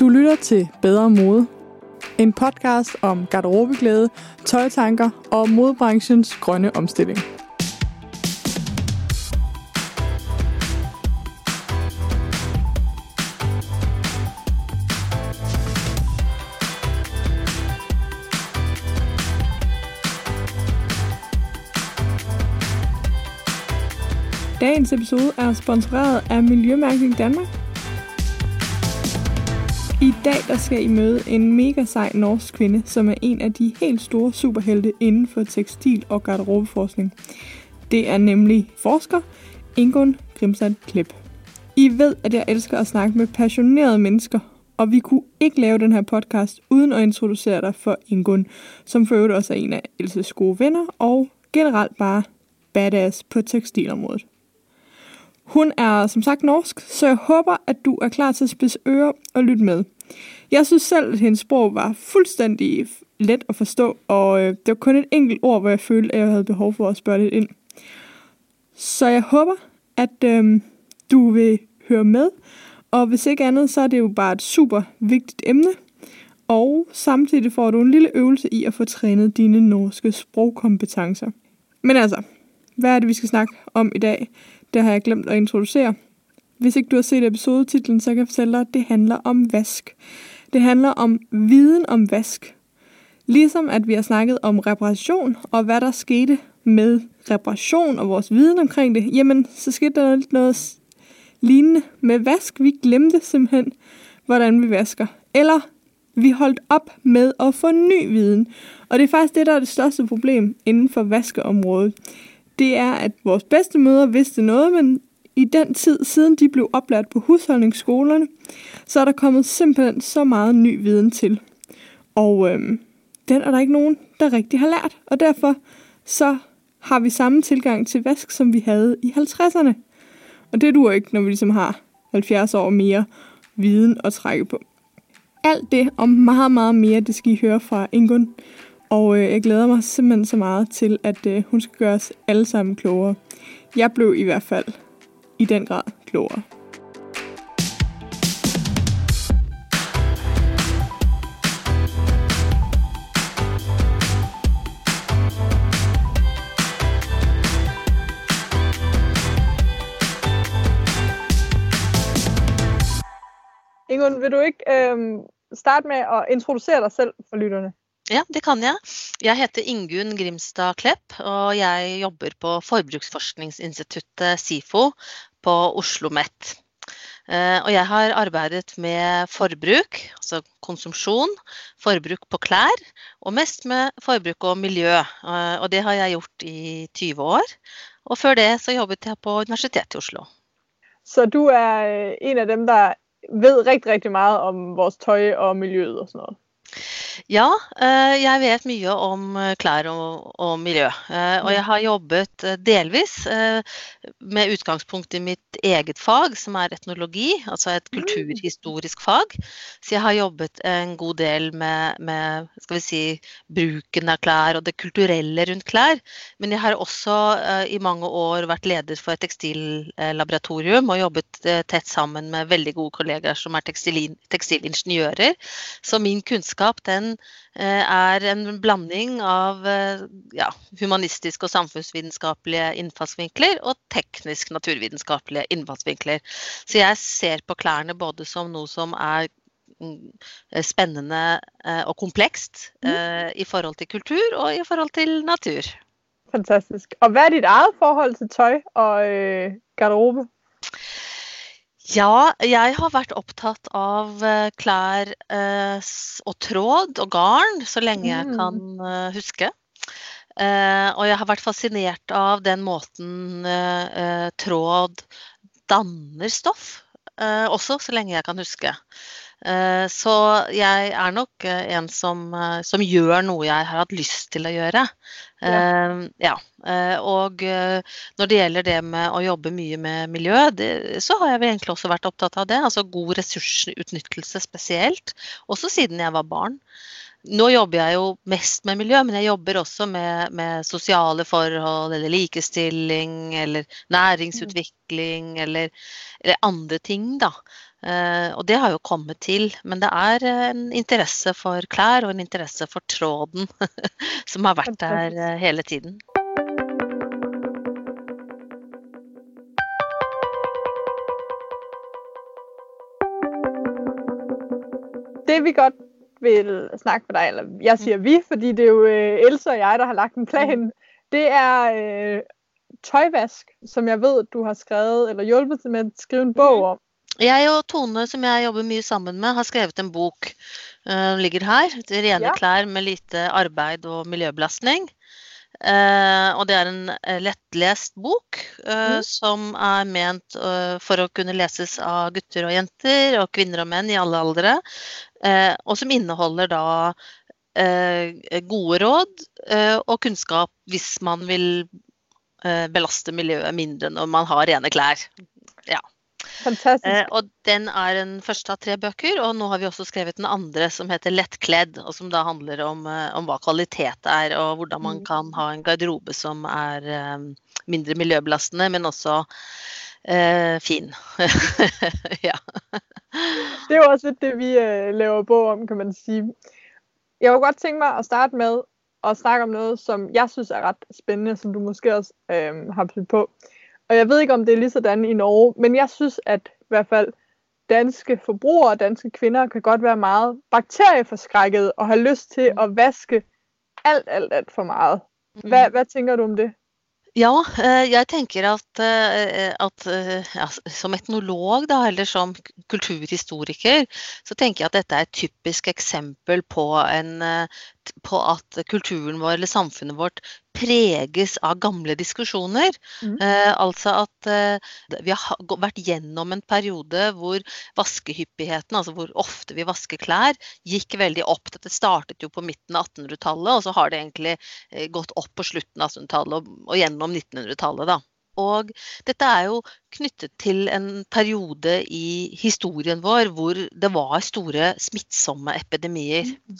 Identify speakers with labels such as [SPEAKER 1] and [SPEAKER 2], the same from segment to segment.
[SPEAKER 1] Du lytter til Bedre Mode. En podcast om garderobeglæde, tøjtanker og modebranchens grønne omstilling. Dagens episode er sponsoreret af Miljømærkning Danmark. Dag der skal I møde en mega sej norsk kvinde, som er en af de helt store superhelte inden for tekstil- og garderobeforskning. Det er nemlig forsker Ingun Grimsand Klip. I ved, at jeg elsker at snakke med passionerede mennesker, og vi kunne ikke lave den her podcast uden at introducere dig for Ingun, som for øvrigt også er en af Elses gode venner og generelt bare badass på tekstilområdet. Hun er som sagt norsk, så jeg håber, at du er klar til at spidse ører og lytte med. Jeg synes selv, at hendes sprog var fuldstændig let at forstå, og øh, det var kun et enkelt ord, hvor jeg følte, at jeg havde behov for at spørge lidt ind. Så jeg håber, at øh, du vil høre med, og hvis ikke andet, så er det jo bare et super vigtigt emne, og samtidig får du en lille øvelse i at få trænet dine norske sprogkompetencer. Men altså, hvad er det, vi skal snakke om i dag? Det har jeg glemt at introducere. Hvis ikke du har set episodetitlen, så kan jeg fortælle dig, at det handler om vask. Det handler om viden om vask. Ligesom at vi har snakket om reparation og hvad der skete med reparation og vores viden omkring det, jamen så skete der lidt noget lignende med vask. Vi glemte simpelthen, hvordan vi vasker. Eller vi holdt op med at få ny viden. Og det er faktisk det, der er det største problem inden for vaskeområdet det er, at vores bedste møder vidste noget, men i den tid, siden de blev oplært på husholdningsskolerne, så er der kommet simpelthen så meget ny viden til. Og øhm, den er der ikke nogen, der rigtig har lært. Og derfor så har vi samme tilgang til vask, som vi havde i 50'erne. Og det duer ikke, når vi ligesom har 70 år mere viden at trække på. Alt det og meget, meget mere, det skal I høre fra Ingun og øh, jeg glæder mig simpelthen så meget til, at øh, hun skal gøre os alle sammen klogere. Jeg blev i hvert fald i den grad klogere. Ingun, vil du ikke øh, starte med at introducere dig selv for lytterne?
[SPEAKER 2] Ja, det kan jeg. Jeg heter Ingunn Grimstad Klepp, og jeg jobber på Forbruksforskningsinstituttet SIFO på Oslo OsloMet. Eh, og jeg har arbeidet med forbruk, altså konsumsjon, forbruk på klær, og mest med forbruk og miljø. Eh, og det har jeg gjort i 20 år. Og før det så jobbet jeg på Universitetet i Oslo.
[SPEAKER 1] Så du er en av dem der vet rigtig, rigtig meget om vores tøj og miljøet og sådan noget?
[SPEAKER 2] Ja, eh, jeg vet mye om eh, klær og, og, miljø. Eh, og jeg har jobbet delvis med utgangspunkt i mitt eget fag, som er etnologi, altså et mm. kulturhistorisk fag. Så jeg har jobbet en god del med, med skal vi si, bruken av klær og det kulturelle rundt klær. Men jeg har også i mange år vært leder for et tekstillaboratorium og jobbet tett sammen med veldig gode kollegaer som er tekstilingeniører. Så min kunnskap den Eh, er en blanding av eh, ja, humanistiske og samfunnsvitenskapelige innfallsvinkler og teknisk naturvitenskapelige innfallsvinkler. Så jeg ser på klærne både som noe som er mm, spennende eh, og komplekst mm. i forhold til kultur og i forhold til natur.
[SPEAKER 1] Fantastisk. Og hva er ditt eget forhold til tøy og øh, garderobe?
[SPEAKER 2] Ja, jeg har vært opptatt av eh, klær eh, og tråd og garn så lenge jeg kan mm. eh, huske. og jeg har vært fascinert av den måten tråd danner stoff, også så lenge jeg kan huske. Eh, så jeg er nok eh, en som, eh, som, gjør noe jeg har hatt lyst til å gjøre. Ja. ja. Og når det gjelder det med å jobbe mye med miljø, det, så har jeg egentlig også vært opptatt av det. Altså god ressursutnyttelse spesielt. Også siden jeg var barn. nå jobber jeg jo mest med miljø, men jeg jobber også med, med sosiale forhold eller likestilling eller næringsutvikling eller, eller andre ting, da. Uh, og det har jo kommet til, men det er en interesse for klær og en interesse for tråden som har vært der uh, hele tiden.
[SPEAKER 1] Det vi godt vil snakke med dig, eller jeg siger vi, fordi det er jo uh, Elsa og jeg, der har lagt en plan, mm. det er uh, tøjvask, som jeg ved, du har skrevet, eller hjulpet med at skrive en bog om.
[SPEAKER 2] Jeg og Tone, som jeg jobber mye sammen med, har skrevet en bok. Uh, ligger her. Det rene ja. klær med lite arbeid og miljøbelastning. Uh, og det er en uh, lettlest bok mm. som er ment for å kunne leses av gutter og jenter og kvinner og menn i alle aldre. og som inneholder da gode råd og kunnskap hvis man vil belaste miljøet mindre når man har rene klær. Ja.
[SPEAKER 1] Fantastisk. Eh,
[SPEAKER 2] og den er den første av tre bøker, og nå har vi også skrevet den andre som heter Lettkledd, og som da handler om, eh, om hva kvalitet er, og hvordan man mm. kan ha en garderobe som er eh, mindre miljøbelastende, men også eh, fin. ja.
[SPEAKER 1] Det er jo også det, vi uh, laver bog om, kan man sige. Jeg kunne godt tænke mig at starte med at snakke om noget, som jeg synes er ret spændende, som du måske også øh, har på. på. Og jeg ved ikke, om det er lige sådan i Norge, men jeg synes, at i hvert fald danske forbrugere og danske kvinder kan godt være meget bakterieforskrækket og have lyst til at vaske alt, alt, alt for meget. Hvad, mm. hvad tænker du om det?
[SPEAKER 2] Ja, eh, jeg tenker at, eh, at eh, ja, som etnolog, da, eller som kulturhistoriker, så tenker jeg at dette er et typisk eksempel på, en, på at kulturen vår eller samfunnet vårt preges av gamle diskusjoner. Mm. Eh, altså at eh, vi har vært gjennom en periode hvor vaskehyppigheten, altså hvor ofte vi vasker klær, gikk veldig opp. Dette startet jo på midten av 1800-tallet, og så har det egentlig eh, gått opp på slutten av 1800-tallet og, og gjennom 1900-tallet, da. Og dette er jo knyttet til en periode i historien vår hvor det var store smittsomme epidemier. Mm.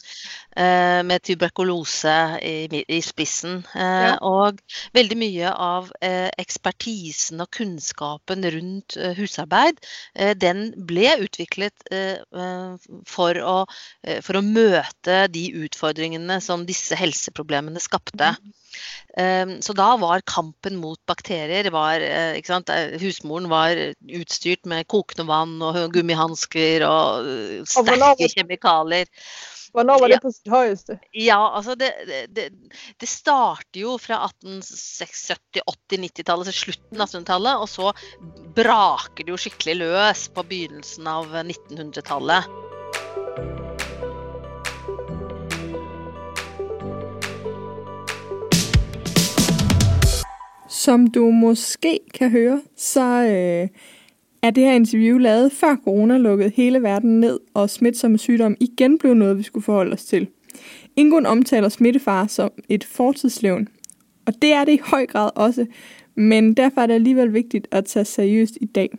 [SPEAKER 2] Eh, med tuberkulose i, i spissen. Eh, ja. Og veldig mye av eh, ekspertisen og kunnskapen rundt eh, husarbeid, eh, den ble utviklet eh, for å, for, å, møte de utfordringene som disse helseproblemene skapte. Mm. Så da var kampen mot bakterier var, Husmoren var utstyrt med kokende vann og gummihansker og sterke kjemikalier.
[SPEAKER 1] Hvornår var det på sitt høyeste?
[SPEAKER 2] Ja, altså det, det, det starter jo fra 1870-, 80-, 90-tallet, til slutten av 1800-tallet. Og så braker det jo skikkelig løs på begynnelsen av 1900-tallet.
[SPEAKER 1] Som du måske kan høre, så øh, er det her interview lavet før corona lukkede hele verden ned, og smitsomme sygdomme igen blev noget, vi skulle forholde os til. Ingun omtaler smittefar som et fortidslevn, og det er det i høj grad også, men derfor er det alligevel vigtigt at tage seriøst i dag.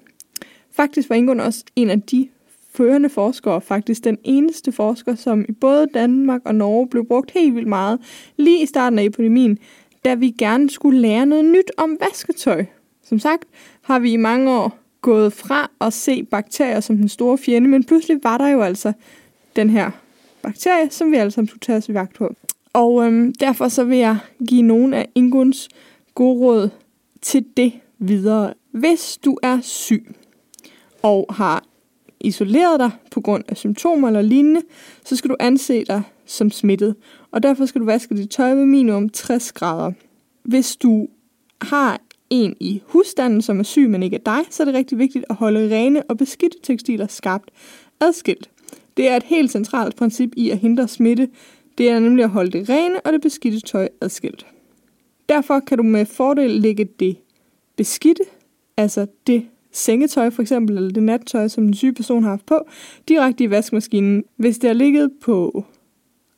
[SPEAKER 1] Faktisk var Ingun også en af de førende forskere, faktisk den eneste forsker, som i både Danmark og Norge blev brugt helt vildt meget lige i starten af epidemien, da vi gerne skulle lære noget nyt om vasketøj. Som sagt har vi i mange år gået fra at se bakterier som den store fjende, men pludselig var der jo altså den her bakterie, som vi alle sammen skulle tage os i vagt på. Og øhm, derfor så vil jeg give nogle af Inguns gode råd til det videre. Hvis du er syg og har isoleret dig på grund af symptomer eller lignende, så skal du anse dig som smittet. Og derfor skal du vaske dit tøj ved minimum 60 grader. Hvis du har en i husstanden, som er syg, men ikke er dig, så er det rigtig vigtigt at holde rene og beskidte tekstiler skarpt adskilt. Det er et helt centralt princip i at hindre smitte. Det er nemlig at holde det rene og det beskidte tøj adskilt. Derfor kan du med fordel lægge det beskidte, altså det sengetøj for eksempel, eller det nattøj, som den syge person har haft på, direkte i vaskemaskinen. Hvis det har ligget på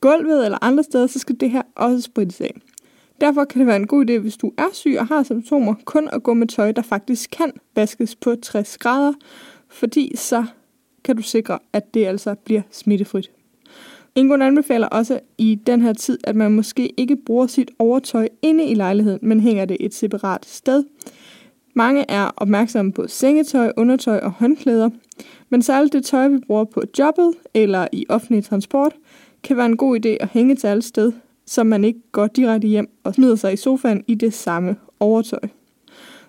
[SPEAKER 1] gulvet eller andre steder, så skal det her også sprittes af. Derfor kan det være en god idé, hvis du er syg og har symptomer, kun at gå med tøj, der faktisk kan vaskes på 60 grader, fordi så kan du sikre, at det altså bliver smittefrit. Ingun anbefaler også i den her tid, at man måske ikke bruger sit overtøj inde i lejligheden, men hænger det et separat sted. Mange er opmærksomme på sengetøj, undertøj og håndklæder, men særligt det tøj, vi bruger på jobbet eller i offentlig transport, kan være en god idé at hænge til alle sted, så man ikke går direkte hjem og smider sig i sofaen i det samme overtøj.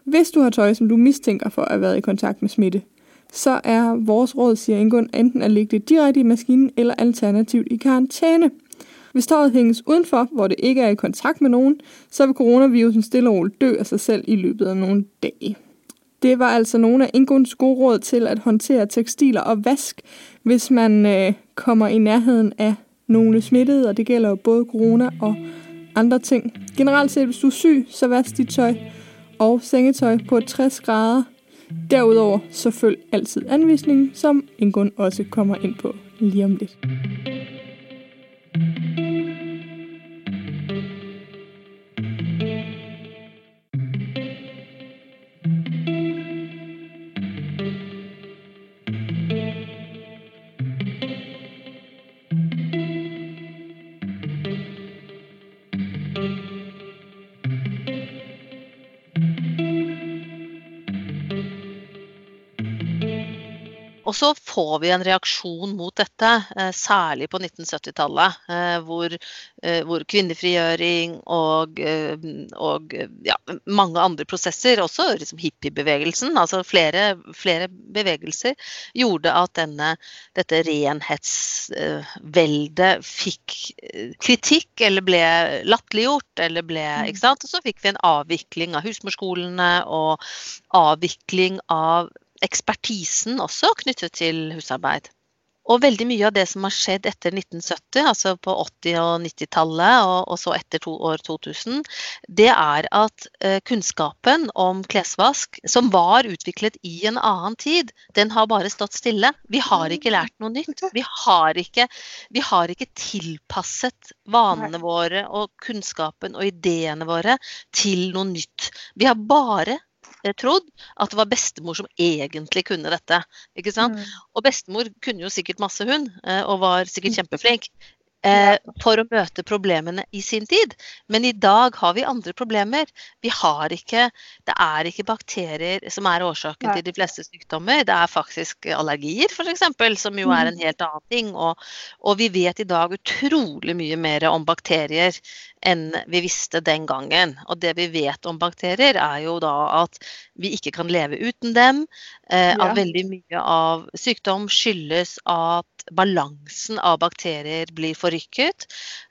[SPEAKER 1] Hvis du har tøj, som du mistænker for at have været i kontakt med smitte, så er vores råd, siger Ingun, enten at lægge det direkte i maskinen eller alternativt i karantæne. Hvis tøjet hænges udenfor, hvor det ikke er i kontakt med nogen, så vil coronavirusen stille og roligt dø af sig selv i løbet af nogle dage. Det var altså nogle af Inguns gode råd til at håndtere tekstiler og vask, hvis man øh, kommer i nærheden af nogle smittede, og det gælder jo både corona og andre ting. Generelt set, hvis du er syg, så vask dit tøj og sengetøj på 60 grader. Derudover så følg altid anvisningen, som Ingun også kommer ind på lige om lidt.
[SPEAKER 2] Så får vi en reaksjon mot dette, eh, særlig på 1970-tallet, eh, hvor, eh, hvor, kvinnefrigjøring og, og ja, mange andre prosesser, også liksom hippiebevegelsen, altså flere, flere, bevegelser, gjorde at denne, dette renhetsveldet fikk kritikk eller ble latterliggjort. Eller ble, mm. ikke sant? Og så fikk vi en avvikling av husmorskolene og avvikling av ekspertisen også knyttet til husarbeid. Og veldig mye av det som har skjedd etter 1970, altså på 80- og 90-tallet, og, og, så etter to, år 2000, det er at eh, kunnskapen om klesvask, som var utviklet i en annen tid, den har bare stått stille. Vi har ikke lært noe nytt. Vi har ikke, vi har ikke tilpasset vanene våre og kunnskapen og ideene våre til noe nytt. Vi har bare trodd at det var bestemor som egentlig kunne dette. ikke sant? Mm. Og bestemor kunne jo sikkert masse, hun, eh, og var sikkert kjempeflink eh, for å møte problemene i sin tid. Men i dag har vi andre problemer. Vi har ikke Det er ikke bakterier som er årsaken Nei. til de fleste sykdommer. Det er faktisk allergier, f.eks., som jo er en mm. helt annen ting. Og, og, vi vet i dag utrolig mye mer om bakterier enn vi visste den gangen. Og det vi vet om bakterier, er jo da at vi ikke kan leve uten dem. Eh, at veldig mye av sykdom skyldes at balansen av bakterier blir forrykket,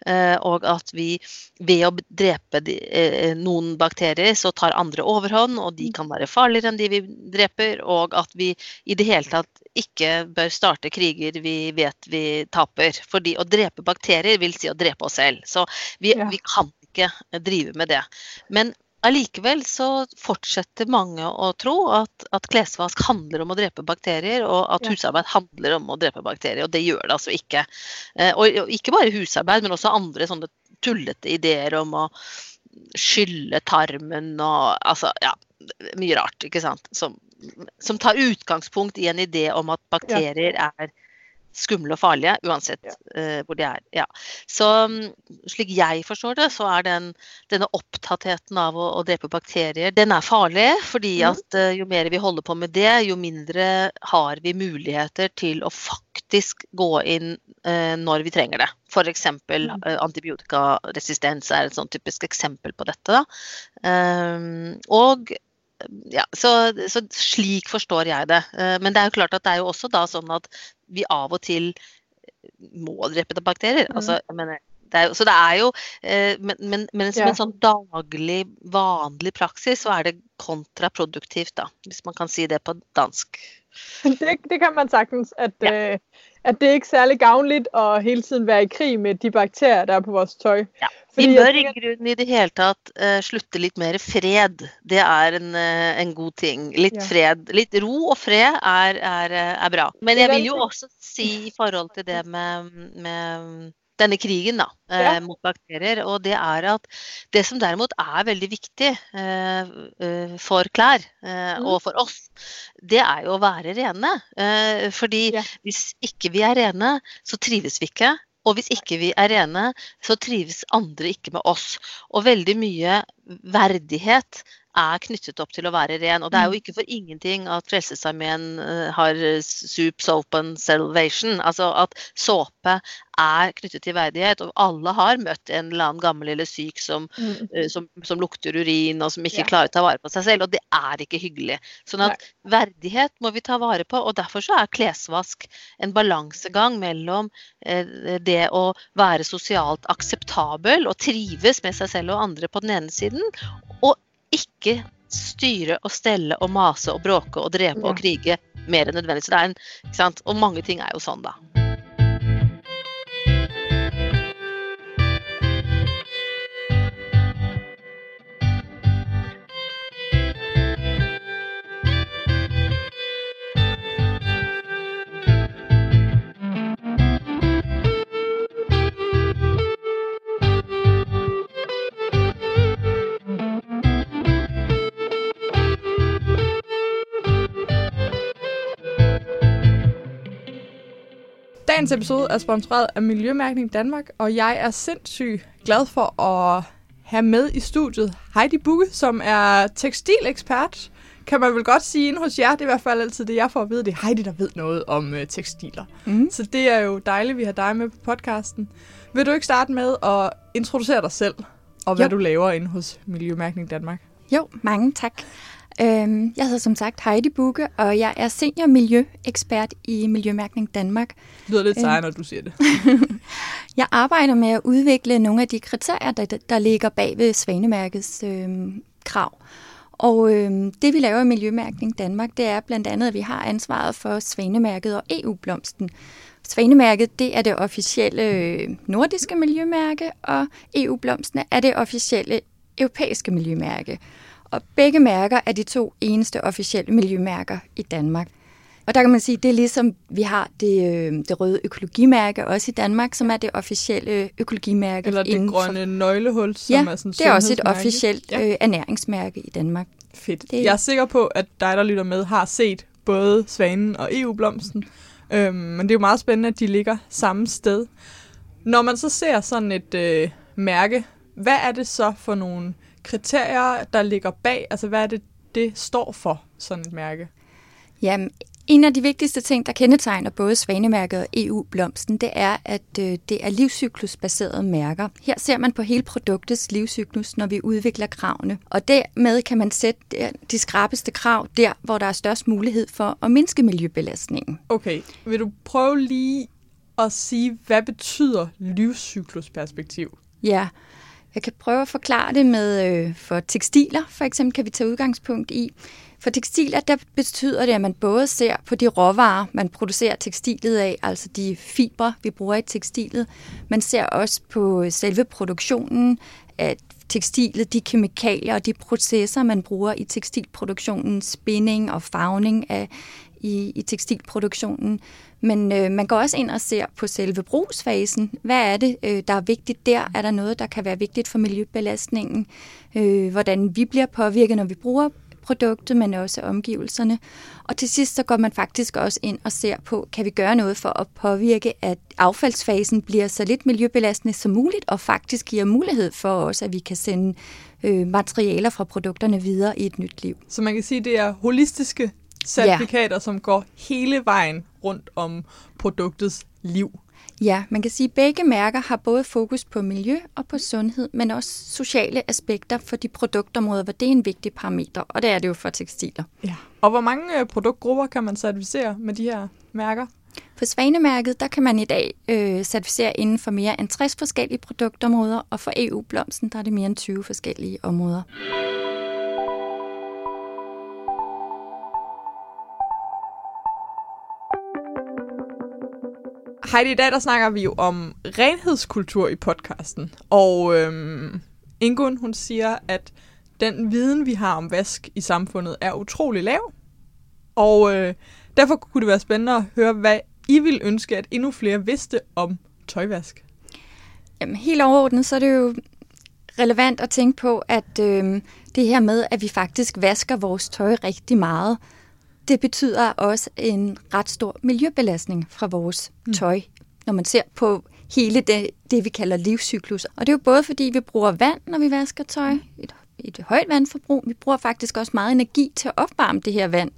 [SPEAKER 2] eh, og at vi ved å drepe eh, noen bakterier, så tar andre overhånd, og de kan være farligere enn de vi dreper, og at vi i det hele tatt ikke bør starte kriger vi vet vi taper. Fordi å drepe bakterier vil si å drepe oss selv. Så vi, ja. vi kan ikke drive med det. Men Allikevel så fortsetter mange å tro at, at, klesvask handler om å drepe bakterier, og at husarbeid handler om å drepe bakterier. Og det gjør det altså ikke. Eh, og, og ikke bare husarbeid, men også andre sånne tullete ideer om å skylle tarmen og altså, ja, mye rart, ikke sant. Som, som tar utgangspunkt i en idé om at bakterier er skumle og farlige, uansett uh, hvor de er. Ja. Så mm, slik jeg forstår det, så er den, denne opptattheten av å, å, drepe bakterier, den er farlig. Fordi mm. at uh, jo mer vi holder på med det, jo mindre har vi muligheter til å faktisk gå inn uh, når vi trenger det. F.eks. Mm. antibiotikaresistens er et sånn typisk eksempel på dette. Um, og ja, så, så, slik forstår jeg det. Men det er jo klart at det er jo også da sånn at vi av og til må drepe bakterier. Mm. Altså, mener, det er, så det er jo eh, Men, men, men som ja. en sånn daglig, vanlig praksis, så er det kontraproduktivt, da. Hvis man kan si det på dansk.
[SPEAKER 1] Det, det kan man sagtens. At, ja. at det er ikke særlig gavnligt at hele tiden være i krig med de bakterier, der er på vores tøj.
[SPEAKER 2] Ja. Vi bør i grunnen i det hele tatt uh, slutte litt mer fred. Det er en, uh, en god ting. Litt ja. fred. Litt ro og fred er, er, er, bra. Men jeg vil jo også si i forhold til det med, med denne krigen da, eh, ja. mot bakterier. Og det er at det som derimot er veldig viktig eh, eh for klær eh, mm. og for oss, det er jo å være rene. Eh, fordi hvis ikke vi er rene, så trives vi ikke. Og hvis ikke vi er rene, så trives andre ikke med oss. Og veldig mye verdighet er knyttet opp til å være ren. Og det er jo mm. ikke for ingenting at Frelsesarmeen eh, har soup, soap and salvation. Altså at såpe er knyttet til verdighet. Og alle har møtt en eller annen gammel eller syk som, mm. uh, som, som lukter urin, og som ikke ja. klarer å ta vare på seg selv. Og det er ikke hyggelig. Sånn at Nei. verdighet må vi ta vare på. Og derfor så er klesvask en balansegang mellom uh, det å være sosialt akseptabel og trives med seg selv og andre på den ene siden, og ikke styre og stelle og mase og bråke og drepe og krige mer enn nødvendig. Så det er en, Og mange ting er jo sånn, da.
[SPEAKER 3] Dagens episode er sponsoreret af Miljømærkning Danmark, og jeg er sindssygt glad for at have med i studiet Heidi Bugge, som er tekstilekspert, kan man vel godt sige, hos jer. Det er i hvert fald altid det, jeg får at vide. Det er Heidi, der ved noget om øh, tekstiler. Mm. Så det er jo dejligt, at vi har dig med på podcasten. Vil du ikke starte med at introducere dig selv, og hvad jo. du laver inde hos Miljømærkning Danmark?
[SPEAKER 4] Jo, mange tak. Øhm, jeg hedder som sagt Heidi Bukke, og jeg er senior miljøekspert i Miljømærkning Danmark.
[SPEAKER 3] Det lyder lidt sejt, når du siger det.
[SPEAKER 4] jeg arbejder med at udvikle nogle af de kriterier, der, der ligger bag ved Svanemærkets øhm, krav. Og øhm, det vi laver i Miljømærkning Danmark, det er blandt andet, at vi har ansvaret for Svanemærket og EU-blomsten. Svanemærket, det er det officielle øh, nordiske miljømærke, og EU-blomsten er det officielle europæiske miljømærke. Og begge mærker er de to eneste officielle miljømærker i Danmark. Og der kan man sige, det er ligesom, vi har det, øh, det røde økologimærke også i Danmark, som er det officielle økologimærke.
[SPEAKER 3] Eller det grønne nøglehul, som
[SPEAKER 4] ja,
[SPEAKER 3] er sådan
[SPEAKER 4] det er også et officielt ja. øh, ernæringsmærke i Danmark.
[SPEAKER 3] Fedt. Det... Jeg er sikker på, at dig, der lytter med, har set både Svanen og EU-blomsten. Øhm, men det er jo meget spændende, at de ligger samme sted. Når man så ser sådan et øh, mærke, hvad er det så for nogle kriterier, der ligger bag? Altså, hvad er det, det står for, sådan et mærke?
[SPEAKER 4] Jamen, en af de vigtigste ting, der kendetegner både Svanemærket og EU-blomsten, det er, at øh, det er livscyklusbaserede mærker. Her ser man på hele produktets livscyklus, når vi udvikler kravene. Og dermed kan man sætte de skrabeste krav der, hvor der er størst mulighed for at mindske miljøbelastningen.
[SPEAKER 3] Okay, vil du prøve lige at sige, hvad betyder livscyklusperspektiv?
[SPEAKER 4] Ja, jeg kan prøve at forklare det med øh, for tekstiler, for eksempel kan vi tage udgangspunkt i. For tekstiler, der betyder det, at man både ser på de råvarer, man producerer tekstilet af, altså de fibre, vi bruger i tekstilet. Man ser også på øh, selve produktionen af tekstilet, de kemikalier og de processer, man bruger i tekstilproduktionen, spinning og farvning af, i, i tekstilproduktionen. Men øh, man går også ind og ser på selve brugsfasen. Hvad er det, øh, der er vigtigt der? Er der noget, der kan være vigtigt for miljøbelastningen? Øh, hvordan vi bliver påvirket, når vi bruger produktet, men også omgivelserne. Og til sidst så går man faktisk også ind og ser på, kan vi gøre noget for at påvirke, at affaldsfasen bliver så lidt miljøbelastende som muligt, og faktisk giver mulighed for os, at vi kan sende øh, materialer fra produkterne videre i et nyt liv.
[SPEAKER 3] Så man kan sige, at det er holistiske certifikater, ja. som går hele vejen rundt om produktets liv.
[SPEAKER 4] Ja, man kan sige, at begge mærker har både fokus på miljø og på sundhed, men også sociale aspekter for de produktområder, hvor det er en vigtig parameter, og det er det jo for tekstiler.
[SPEAKER 3] Ja. Og hvor mange øh, produktgrupper kan man certificere med de her mærker?
[SPEAKER 4] For Svanemærket, der kan man i dag øh, certificere inden for mere end 60 forskellige produktområder, og for EU-blomsten, der er det mere end 20 forskellige områder.
[SPEAKER 3] Heidi, i dag der snakker vi jo om renhedskultur i podcasten. Og øhm, Ingun, hun siger, at den viden, vi har om vask i samfundet, er utrolig lav. Og øh, derfor kunne det være spændende at høre, hvad I vil ønske, at endnu flere vidste om tøjvask.
[SPEAKER 4] Jamen, helt overordnet, så er det jo relevant at tænke på, at øh, det her med, at vi faktisk vasker vores tøj rigtig meget, det betyder også en ret stor miljøbelastning fra vores mm. tøj, når man ser på hele det, det, vi kalder livscyklus. Og det er jo både fordi, vi bruger vand, når vi vasker tøj, et, et højt vandforbrug. Vi bruger faktisk også meget energi til at opvarme det her vand,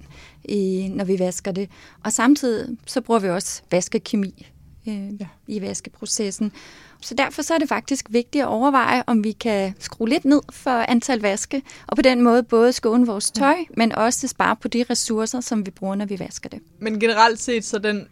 [SPEAKER 4] i, når vi vasker det. Og samtidig så bruger vi også vaskekemi øh, ja. i vaskeprocessen. Så derfor så er det faktisk vigtigt at overveje, om vi kan skrue lidt ned for antal vaske, og på den måde både skåne vores tøj, men også spare på de ressourcer, som vi bruger, når vi vasker det.
[SPEAKER 3] Men generelt set, så den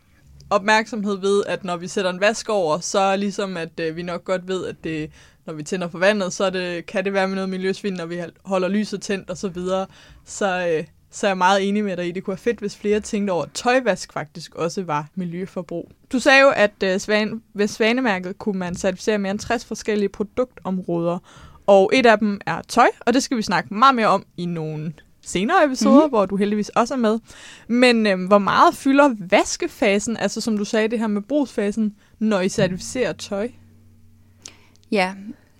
[SPEAKER 3] opmærksomhed ved, at når vi sætter en vask over, så er ligesom, at øh, vi nok godt ved, at det, når vi tænder for vandet, så det, kan det være med noget miljøsvin, når vi holder lyset tændt og så videre. Så, øh, så er jeg meget enig med dig i, det kunne være fedt, hvis flere tænkte over, at tøjvask faktisk også var miljøforbrug. Du sagde jo, at øh, Svan, ved Svanemærket kunne man certificere mere end 60 forskellige produktområder, og et af dem er tøj, og det skal vi snakke meget mere om i nogle senere episoder, mm-hmm. hvor du heldigvis også er med. Men øh, hvor meget fylder vaskefasen, altså som du sagde, det her med brugsfasen, når I certificerer tøj?
[SPEAKER 4] Ja,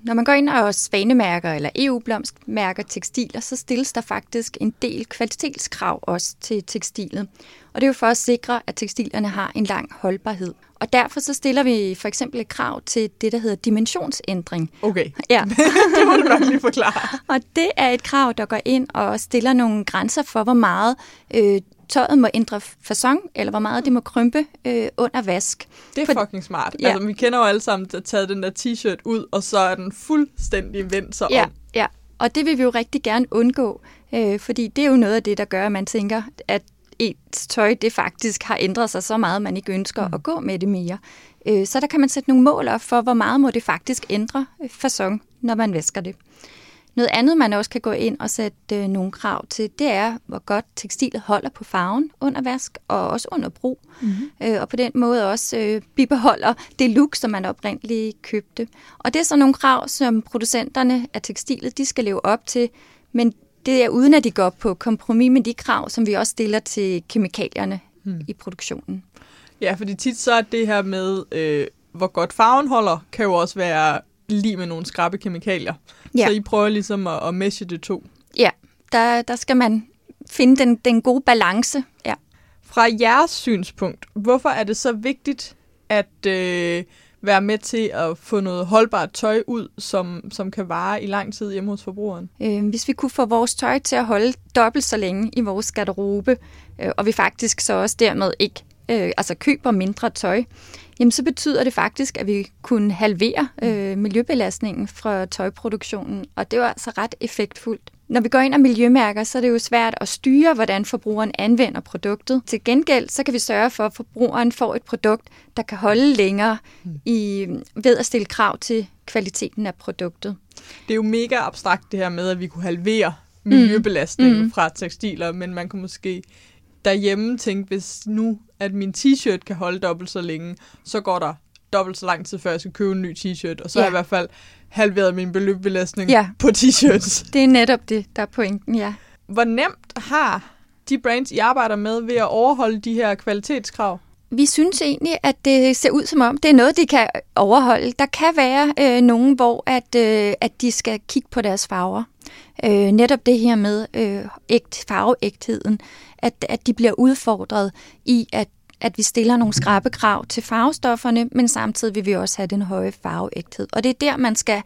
[SPEAKER 4] når man går ind og svanemærker eller EU-blomstmærker tekstiler, så stilles der faktisk en del kvalitetskrav også til tekstilet. Og det er jo for at sikre, at tekstilerne har en lang holdbarhed. Og derfor så stiller vi for eksempel et krav til det, der hedder dimensionsændring.
[SPEAKER 3] Okay, ja. det må du nok lige forklare.
[SPEAKER 4] og det er et krav, der går ind og stiller nogle grænser for, hvor meget øh, tøjet må ændre fasong, eller hvor meget det må krympe øh, under vask.
[SPEAKER 3] Det er For, fucking smart. Ja. Altså, vi kender jo alle sammen, at taget den der t-shirt ud, og så er den fuldstændig vendt sig
[SPEAKER 4] ja,
[SPEAKER 3] om.
[SPEAKER 4] Ja, og det vil vi jo rigtig gerne undgå, øh, fordi det er jo noget af det, der gør, at man tænker, at ens tøj det faktisk har ændret sig så meget, at man ikke ønsker mm. at gå med det mere. Øh, så der kan man sætte nogle mål op for, hvor meget må det faktisk ændre øh, fasong, når man vasker det. Noget andet, man også kan gå ind og sætte øh, nogle krav til, det er, hvor godt tekstilet holder på farven under vask og også under brug. Mm-hmm. Øh, og på den måde også øh, bibeholder det look, som man oprindeligt købte. Og det er så nogle krav, som producenterne af tekstilet, de skal leve op til, men det er uden at de går på kompromis med de krav, som vi også stiller til kemikalierne mm. i produktionen.
[SPEAKER 3] Ja, fordi tit så er det her med, øh, hvor godt farven holder, kan jo også være lige med nogle skrabe kemikalier. Ja. Så I prøver ligesom at, at meshe det to.
[SPEAKER 4] Ja, der, der skal man finde den, den gode balance. Ja.
[SPEAKER 3] Fra jeres synspunkt, hvorfor er det så vigtigt at øh, være med til at få noget holdbart tøj ud, som, som kan vare i lang tid hjemme hos forbrugeren?
[SPEAKER 4] Øh, hvis vi kunne få vores tøj til at holde dobbelt så længe i vores garderobe, øh, og vi faktisk så også dermed ikke øh, altså køber mindre tøj, jamen så betyder det faktisk, at vi kunne halvere øh, miljøbelastningen fra tøjproduktionen, og det var altså ret effektfuldt. Når vi går ind og miljømærker, så er det jo svært at styre, hvordan forbrugeren anvender produktet. Til gengæld, så kan vi sørge for, at forbrugeren får et produkt, der kan holde længere i, ved at stille krav til kvaliteten af produktet.
[SPEAKER 3] Det er jo mega abstrakt det her med, at vi kunne halvere miljøbelastningen mm. fra tekstiler, men man kan måske derhjemme tænke, hvis nu at min t-shirt kan holde dobbelt så længe, så går der dobbelt så lang tid, før jeg skal købe en ny t-shirt, og så ja. har jeg i hvert fald halveret min beløbbelastning ja. på t-shirts.
[SPEAKER 4] Det er netop det, der er pointen, ja.
[SPEAKER 3] Hvor nemt har de brands, I arbejder med, ved at overholde de her kvalitetskrav?
[SPEAKER 4] Vi synes egentlig, at det ser ud som om, det er noget, de kan overholde. Der kan være øh, nogen, hvor at, øh, at de skal kigge på deres farver. Øh, netop det her med øh, ægt, farveægtheden, at, at de bliver udfordret i, at at vi stiller nogle skrabe krav til farvestofferne, men samtidig vil vi også have den høje farveægthed. Og det er der, man skal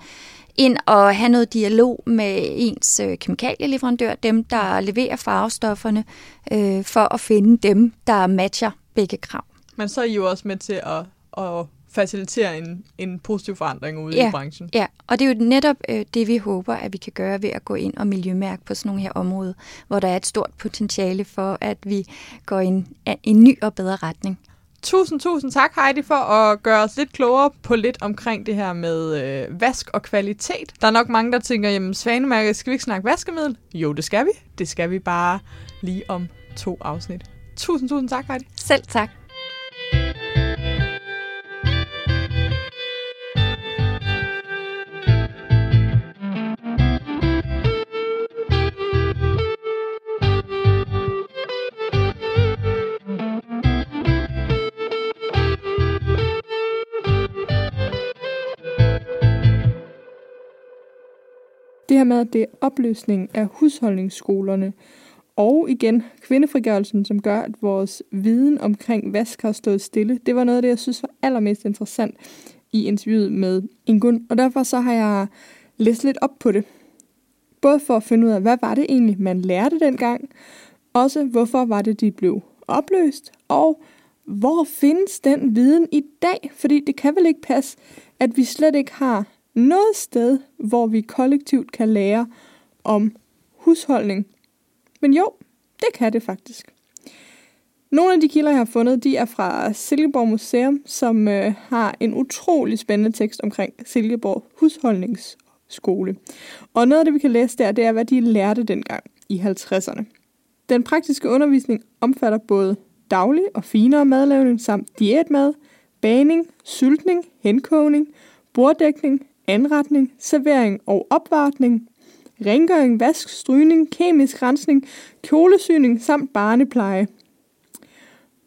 [SPEAKER 4] ind og have noget dialog med ens øh, kemikalieleverandør, dem der leverer farvestofferne, øh, for at finde dem, der matcher begge krav.
[SPEAKER 3] Men så er I jo også med til at, at facilitere en, en positiv forandring ude
[SPEAKER 4] ja,
[SPEAKER 3] i branchen.
[SPEAKER 4] Ja, og det er jo netop øh, det, vi håber, at vi kan gøre ved at gå ind og miljømærke på sådan nogle her områder, hvor der er et stort potentiale for, at vi går i en, en ny og bedre retning.
[SPEAKER 3] Tusind, tusind tak Heidi for at gøre os lidt klogere på lidt omkring det her med øh, vask og kvalitet. Der er nok mange, der tænker, jamen Svanemærket, skal vi ikke snakke vaskemiddel? Jo, det skal vi. Det skal vi bare lige om to afsnit. Tusind, tusind tak Heidi.
[SPEAKER 4] Selv tak.
[SPEAKER 3] Det her med, at det er opløsning af husholdningsskolerne, og igen kvindefrigørelsen, som gør, at vores viden omkring vask har stået stille. Det var noget af det, jeg synes var allermest interessant
[SPEAKER 1] i interviewet med Ingun, og derfor så har jeg læst lidt op på det. Både for at finde ud af, hvad var det egentlig, man lærte dengang, også hvorfor var det, de blev opløst, og hvor findes den viden i dag? Fordi det kan vel ikke passe, at vi slet ikke har noget sted, hvor vi kollektivt kan lære om husholdning. Men jo, det kan det faktisk. Nogle af de kilder, jeg har fundet, de er fra Silkeborg Museum, som øh, har en utrolig spændende tekst omkring Silkeborg Husholdningsskole. Og noget af det, vi kan læse der, det er, hvad de lærte dengang i 50'erne. Den praktiske undervisning omfatter både daglig og finere madlavning samt diætmad, baning, syltning, henkogning, borddækning, anretning, servering og opvartning, rengøring, vask, strygning, kemisk rensning, kjolesyning samt barnepleje.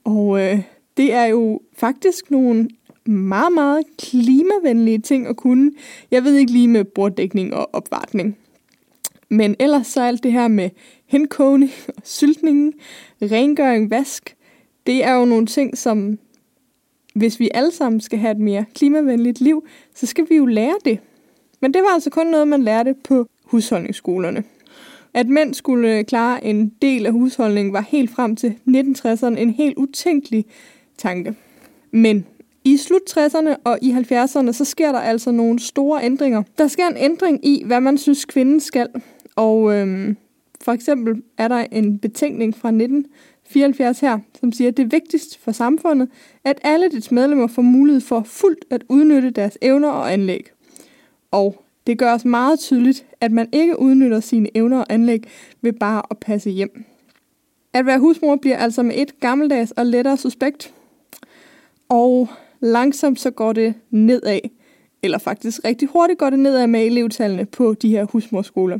[SPEAKER 1] Og øh, det er jo faktisk nogle meget, meget klimavenlige ting at kunne. Jeg ved ikke lige med borddækning og opvartning. Men ellers så alt det her med henkogning og syltning, rengøring, vask, det er jo nogle ting, som hvis vi alle sammen skal have et mere klimavenligt liv, så skal vi jo lære det. Men det var altså kun noget, man lærte på husholdningsskolerne. At mænd skulle øh, klare en del af husholdningen var helt frem til 1960'erne en helt utænkelig tanke. Men i slut 60'erne og i 70'erne, så sker der altså nogle store ændringer. Der sker en ændring i, hvad man synes, kvinden skal. Og øhm, for eksempel er der en betænkning fra 19 74 her, som siger, at det er vigtigst for samfundet, at alle dets medlemmer får mulighed for fuldt at udnytte deres evner og anlæg. Og det gør os meget tydeligt, at man ikke udnytter sine evner og anlæg ved bare at passe hjem. At være husmor bliver altså med et gammeldags og lettere suspekt. Og langsomt så går det nedad, eller faktisk rigtig hurtigt går det nedad med elevtallene på de her husmorskoler.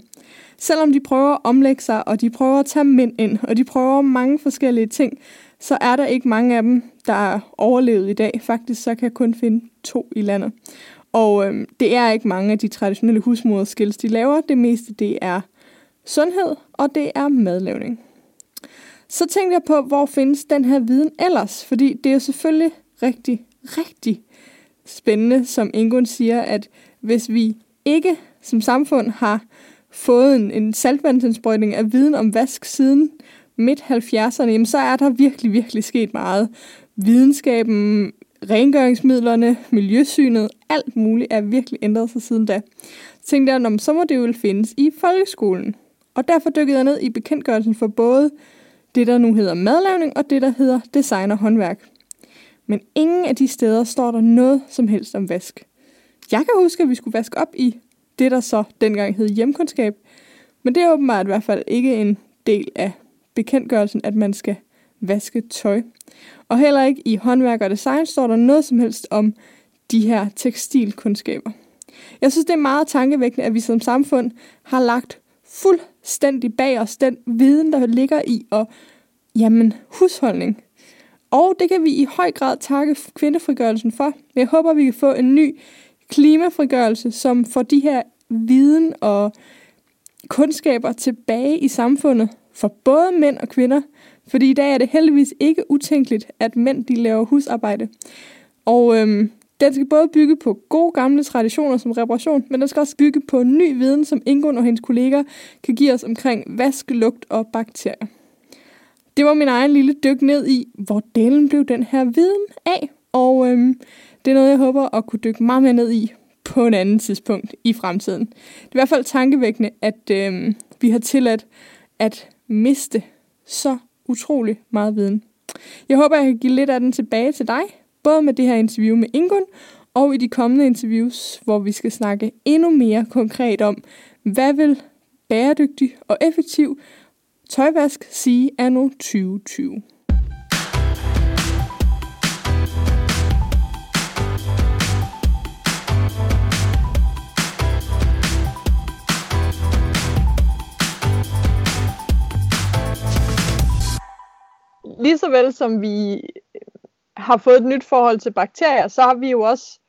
[SPEAKER 1] Selvom de prøver at omlægge sig, og de prøver at tage mænd ind, og de prøver mange forskellige ting, så er der ikke mange af dem, der er overlevet i dag. Faktisk så kan jeg kun finde to i landet. Og øhm, det er ikke mange af de traditionelle husmoderskills, de laver. Det meste det er sundhed, og det er madlavning. Så tænkte jeg på, hvor findes den her viden ellers? Fordi det er jo selvfølgelig rigtig, rigtig spændende, som Ingun siger, at hvis vi ikke som samfund har fået en, en saltvandsindsprøjtning af viden om vask siden midt 70'erne, jamen så er der virkelig, virkelig sket meget. Videnskaben rengøringsmidlerne, miljøsynet, alt muligt er virkelig ændret sig siden da. Så tænkte jeg, så må det jo findes i folkeskolen. Og derfor dykkede jeg ned i bekendtgørelsen for både det, der nu hedder madlavning, og det, der hedder design og håndværk. Men ingen af de steder står der noget som helst om vask. Jeg kan huske, at vi skulle vaske op i det, der så dengang hed hjemkundskab, men det er åbenbart i hvert fald ikke en del af bekendtgørelsen, at man skal vaske tøj. Og heller ikke i håndværk og design står der noget som helst om de her tekstilkundskaber. Jeg synes, det er meget tankevækkende, at vi som samfund har lagt fuldstændig bag os den viden, der ligger i og jamen, husholdning. Og det kan vi i høj grad takke kvindefrigørelsen for. Jeg håber, vi kan få en ny klimafrigørelse, som får de her viden og kundskaber tilbage i samfundet for både mænd og kvinder, fordi i dag er det heldigvis ikke utænkeligt, at mænd de laver husarbejde. Og øhm, den skal både bygge på gode gamle traditioner som reparation, men den skal også bygge på ny viden, som Ingun og hendes kolleger kan give os omkring vask, lugt og bakterier. Det var min egen lille dyk ned i, hvor delen blev den her viden af. Og øhm, det er noget, jeg håber at kunne dykke meget mere ned i på en anden tidspunkt i fremtiden. Det er i hvert fald tankevækkende, at øhm, vi har tilladt at miste så utrolig meget viden. Jeg håber, jeg kan give lidt af den tilbage til dig, både med det her interview med Ingun, og i de kommende interviews, hvor vi skal snakke endnu mere konkret om, hvad vil bæredygtig og effektiv tøjvask sige anno 2020. lige så vel som vi har fået et nyt forhold til bakterier, så har vi jo også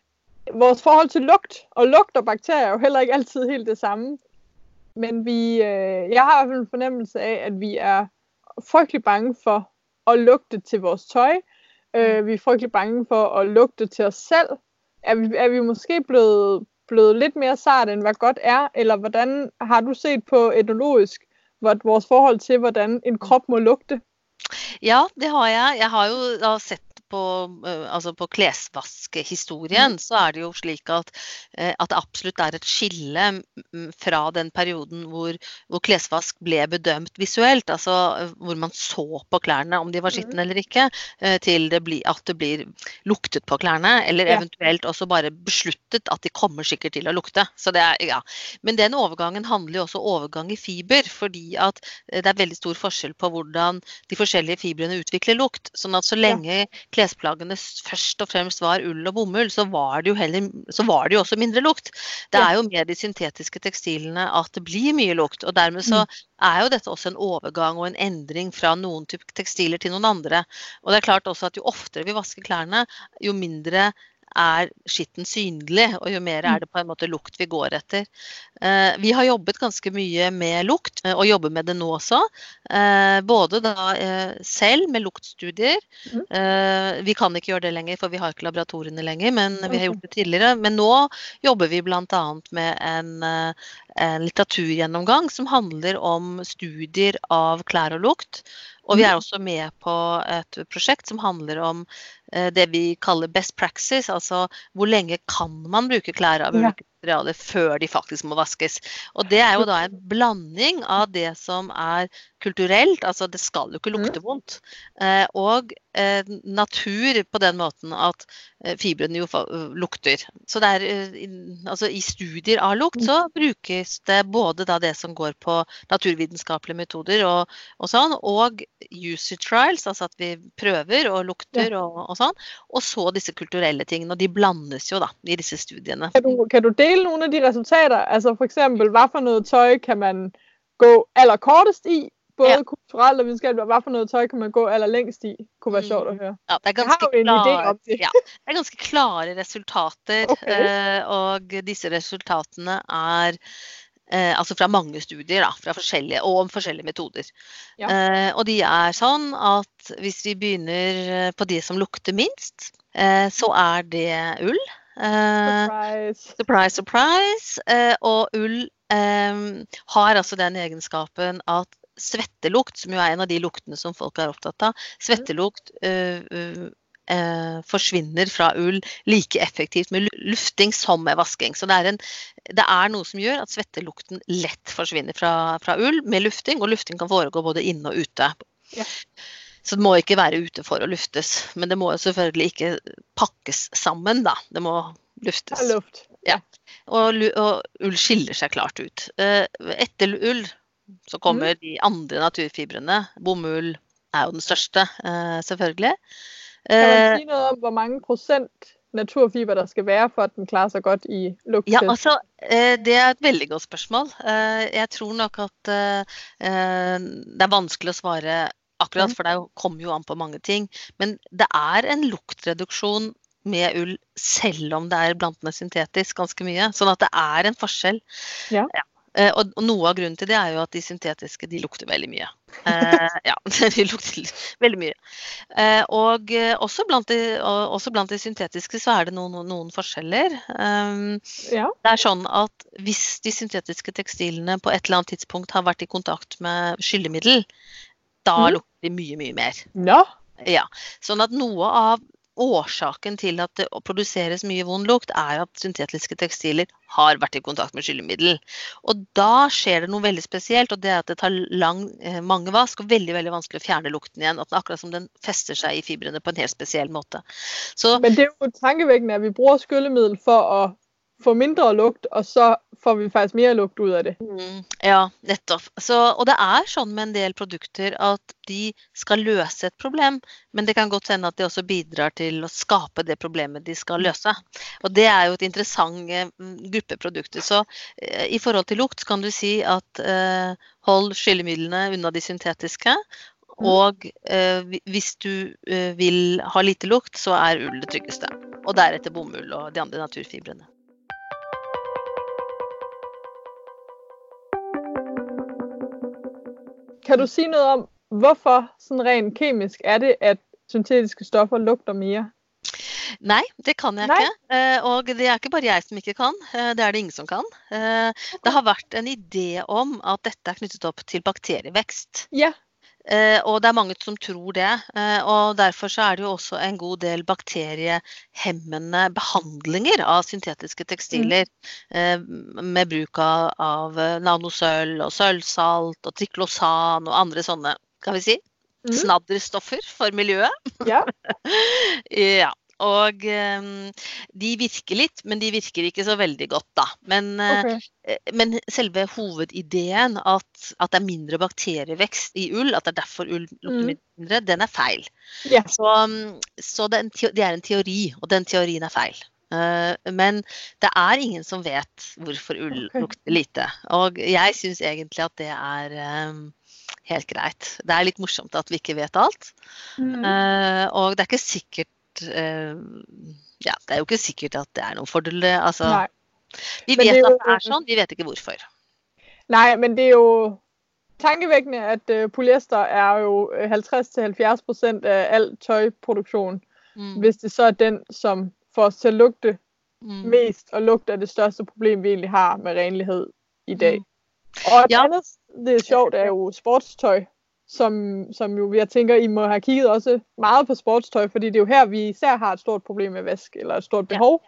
[SPEAKER 1] vores forhold til lugt. Og lugt og bakterier er jo heller ikke altid helt det samme. Men vi, øh, jeg har i hvert fald en fornemmelse af, at vi er frygtelig bange for at lugte til vores tøj. Øh, vi er frygtelig bange for at lugte til os selv. er vi, er vi måske blevet, blevet lidt mere sart, end hvad godt er? Eller hvordan har du set på etnologisk vores forhold til, hvordan en krop må lugte?
[SPEAKER 2] Ja, det har jeg. Jeg har jo sett på, uh, altså på klesvaskehistorien, mm. så er det jo slik at, uh, at det absolutt er et skille fra den perioden hvor, hvor, klesvask ble bedømt visuelt, altså uh, hvor man så på klærne om de var skitne mm. eller ikke, til det bli, at det blir luktet på klærne, eller eventuelt også bare besluttet at de kommer sikkert til å lukte. Så det er, ja. Men den overgangen handler jo også overgang i fiber, fordi at det er veldig stor forskjell på hvordan de forskjellige fibrene utvikler lukt. sånn at så lenge ja klesplaggene først og fremst var ull og bomull, så var det jo, heller, så var det jo også mindre lukt. Det er jo med de syntetiske tekstilene at det blir mye lukt. Og dermed så mm. er jo dette også en overgang og en endring fra noen type tekstiler til noen andre. Og det er klart også at jo oftere vi vasker klærne, jo mindre er skitten synlig, og jo mer er mm. det på en måte lukt vi går etter. Eh, vi har jobbet ganske mye med lukt, eh, og jobber med det nå også. Eh, både da selv med luktstudier. Mm. Vi kan ikke gjøre det lenger, for vi har ikke laboratoriene lenger, men vi har gjort det tidligere. Men nå jobber vi bl.a. med en, en litteraturgjennomgang som handler om studier av klær og lukt. Og vi er også med på et prosjekt som handler om eh, det vi kaller best praxis, altså hvor lenge kan man bruke klær av ulike materialer før de faktisk må vaskes. Og det er jo da en blanding av det som er kulturelt, altså det skal jo ikke lukte mm. vondt, eh, og eh, natur på den måten at eh, fibrene jo lukter. Så det er, altså I studier av lukt så mm. brukes det både da det som går på naturvitenskapelige metoder og, og sånn, og user trials, altså at vi prøver og lukter og, og sånn, og så disse kulturelle tingene. Og de blandes jo da i disse studiene.
[SPEAKER 1] Kan du, kan du dele nogle af de resultater? Altså eksempel, hvad for noget tøj kan man gå allerkortest i? Både ja. kulturelt og videnskabeligt, og hvad for noget tøj kan man gå allerlængst i? Kunne være mm. sjovt at høre.
[SPEAKER 2] Ja, det er ganske, en klar, om det. Ja, det er ganske klare resultater, okay. øh, og disse resultatene er Eh, altså fra mange studier, da, fra forskjellige, og om forskjellige metoder. Ja. Eh, og de er sånn at hvis vi begynner på de som lukter minst, eh, så er det ull.
[SPEAKER 1] surprise.
[SPEAKER 2] Surprise, surprise. Eh, og ull eh, har altså den egenskapen at svettelukt, som jo er en av de luktene som folk er opptatt av, svettelukt uh, uh, forsvinner fra ull like effektivt med lufting som med vasking. Så det er, en, det er noe som gjør at svettelukten lett forsvinner fra, fra, ull med lufting, og lufting kan foregå både inne og ute. Ja. Så det må ikke være ute for å luftes. Men det må selvfølgelig ikke pakkes sammen, da. Det må luftes.
[SPEAKER 1] Ja, luft.
[SPEAKER 2] Ja. Og, og, ull skiller seg klart ut. Eh, etter ull så kommer mm. de andre naturfibrene. Bomull er jo den største, eh, selvfølgelig.
[SPEAKER 1] Kan man eh, si noe om hvor mange prosent naturfiber der skal være for at den klarer seg godt i lukttest?
[SPEAKER 2] Ja, altså, Det er et veldig godt spørsmål. Jeg tror nok at det er vanskelig å svare Akkurat, for det kommer jo an på mange ting. Men det er en luktreduksjon med ull, selv om det er blandet med syntetisk ganske mye. Sånn at det er en forskjell. Ja. ja. Eh, og, noe av grunnen til det er jo at de syntetiske de lukter veldig mye. Eh, ja, de lukter veldig mye. Eh, og også blant, de, og, også blant, de, syntetiske så er det noen, noen forskjeller. Ja. Det er sånn at hvis de syntetiske tekstilene på et eller annet tidspunkt har vært i kontakt med skyllemiddel, da mm. lukter de mye, mye mer.
[SPEAKER 1] Ja.
[SPEAKER 2] ja. Sånn at noe av årsaken til at det produseres mye vond lukt, er at syntetiske tekstiler har vært i kontakt med skyllemiddel. Og da skjer det noe veldig spesielt, og det er at det tar lang, eh, mange vask og veldig veldig vanskelig å fjerne lukten igjen. At den, akkurat som den fester seg i fibrene på en helt spesiell måte.
[SPEAKER 1] Så, Men det er jo tankevekkende at vi bruker skyllemiddel for å få mindre lukt, og så får vi faktisk mer lukt ut av det.
[SPEAKER 2] Mm, ja, nettopp. Så, og det er sånn med en del produkter at de skal løse et problem, men det kan godt hende at de også bidrar til å skape det problemet de skal løse. Og det er jo et interessant eh, gruppe produkter. Så eh, i forhold til lukt kan du si at eh, hold skyllemidlene unna de syntetiske. Mm. Og eh, hvis du eh, vil ha lite lukt, så er ull det tryggeste. Og deretter bomull og de andre naturfibrene.
[SPEAKER 1] Kan du sige noget om, hvorfor sådan rent kemisk er det, at syntetiske stoffer lugter mere?
[SPEAKER 2] Nei, det kan jeg
[SPEAKER 5] Nei?
[SPEAKER 2] ikke. Eh, og det er ikke bare jeg som ikke kan. eh, Det er det ingen som kan. Eh, Det har vært en idé om at dette er knyttet opp til bakterievekst.
[SPEAKER 5] Ja.
[SPEAKER 2] Eh, og det er mange som tror det. eh, og derfor så er det jo også en god del bakteriehemmende behandlinger av syntetiske tekstiler. eh, med bruk av, av eh, nanosølv og sølvsalt og triklosan og andre sånne, skal vi si,
[SPEAKER 5] Mhm.
[SPEAKER 2] snadderstoffer for miljøet.
[SPEAKER 5] Ja.
[SPEAKER 2] Ja. Og eh, de virker litt, men de virker ikke så veldig godt, da. Men, eh,
[SPEAKER 5] Okay.
[SPEAKER 2] Eh, Men selve hovedideen at, at det er mindre bakterievekst i ull, at det er derfor ull lukter
[SPEAKER 5] Mm.
[SPEAKER 2] mindre, den er feil.
[SPEAKER 5] Ja.
[SPEAKER 2] Så, mm, så det, er en det er en teori, og den teorien er feil. Eh, Men det er ingen som vet hvorfor ull lukter lite. Og jeg syns egentlig at det er eh, helt greit. Det er litt morsomt at vi ikke vet alt.
[SPEAKER 5] Mm.
[SPEAKER 2] Og det er ikke sikkert eh, Ja, det er jo ikke sikkert at det er noen fordeler. Altså,
[SPEAKER 5] Nei.
[SPEAKER 2] vi vet
[SPEAKER 5] det
[SPEAKER 2] at det er sånn, vi vet ikke hvorfor.
[SPEAKER 5] Nej, men det er jo tankevækkende, at øh, polyester er jo øh, 50-70 procent af al tøjproduktion,
[SPEAKER 2] Mm.
[SPEAKER 5] hvis det så er den, som får os til at lugte
[SPEAKER 2] Mm.
[SPEAKER 5] mest, og lugt er det største problem, vi egentlig har med renlighed i dag.
[SPEAKER 2] Mm.
[SPEAKER 5] Og et
[SPEAKER 2] Ja.
[SPEAKER 5] andet, det er sjovt, er jo sportstøj, som, som jo, jeg tænker, I må have kigget også meget på sportstøj, fordi det er jo her, vi især har et stort problem med vask, eller et stort
[SPEAKER 2] Ja.
[SPEAKER 5] behov.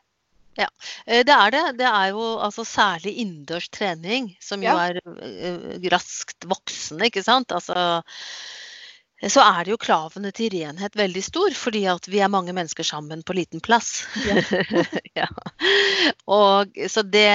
[SPEAKER 2] Eh, Det er det. Det er jo altså særlig innendørs trening, som jo
[SPEAKER 5] Ja.
[SPEAKER 2] er eh, raskt voksende, ikke sant. Altså, så er det jo kravene til renhet veldig stor, fordi at vi er mange mennesker sammen på liten plass.
[SPEAKER 5] Ja.
[SPEAKER 2] ja. Og så det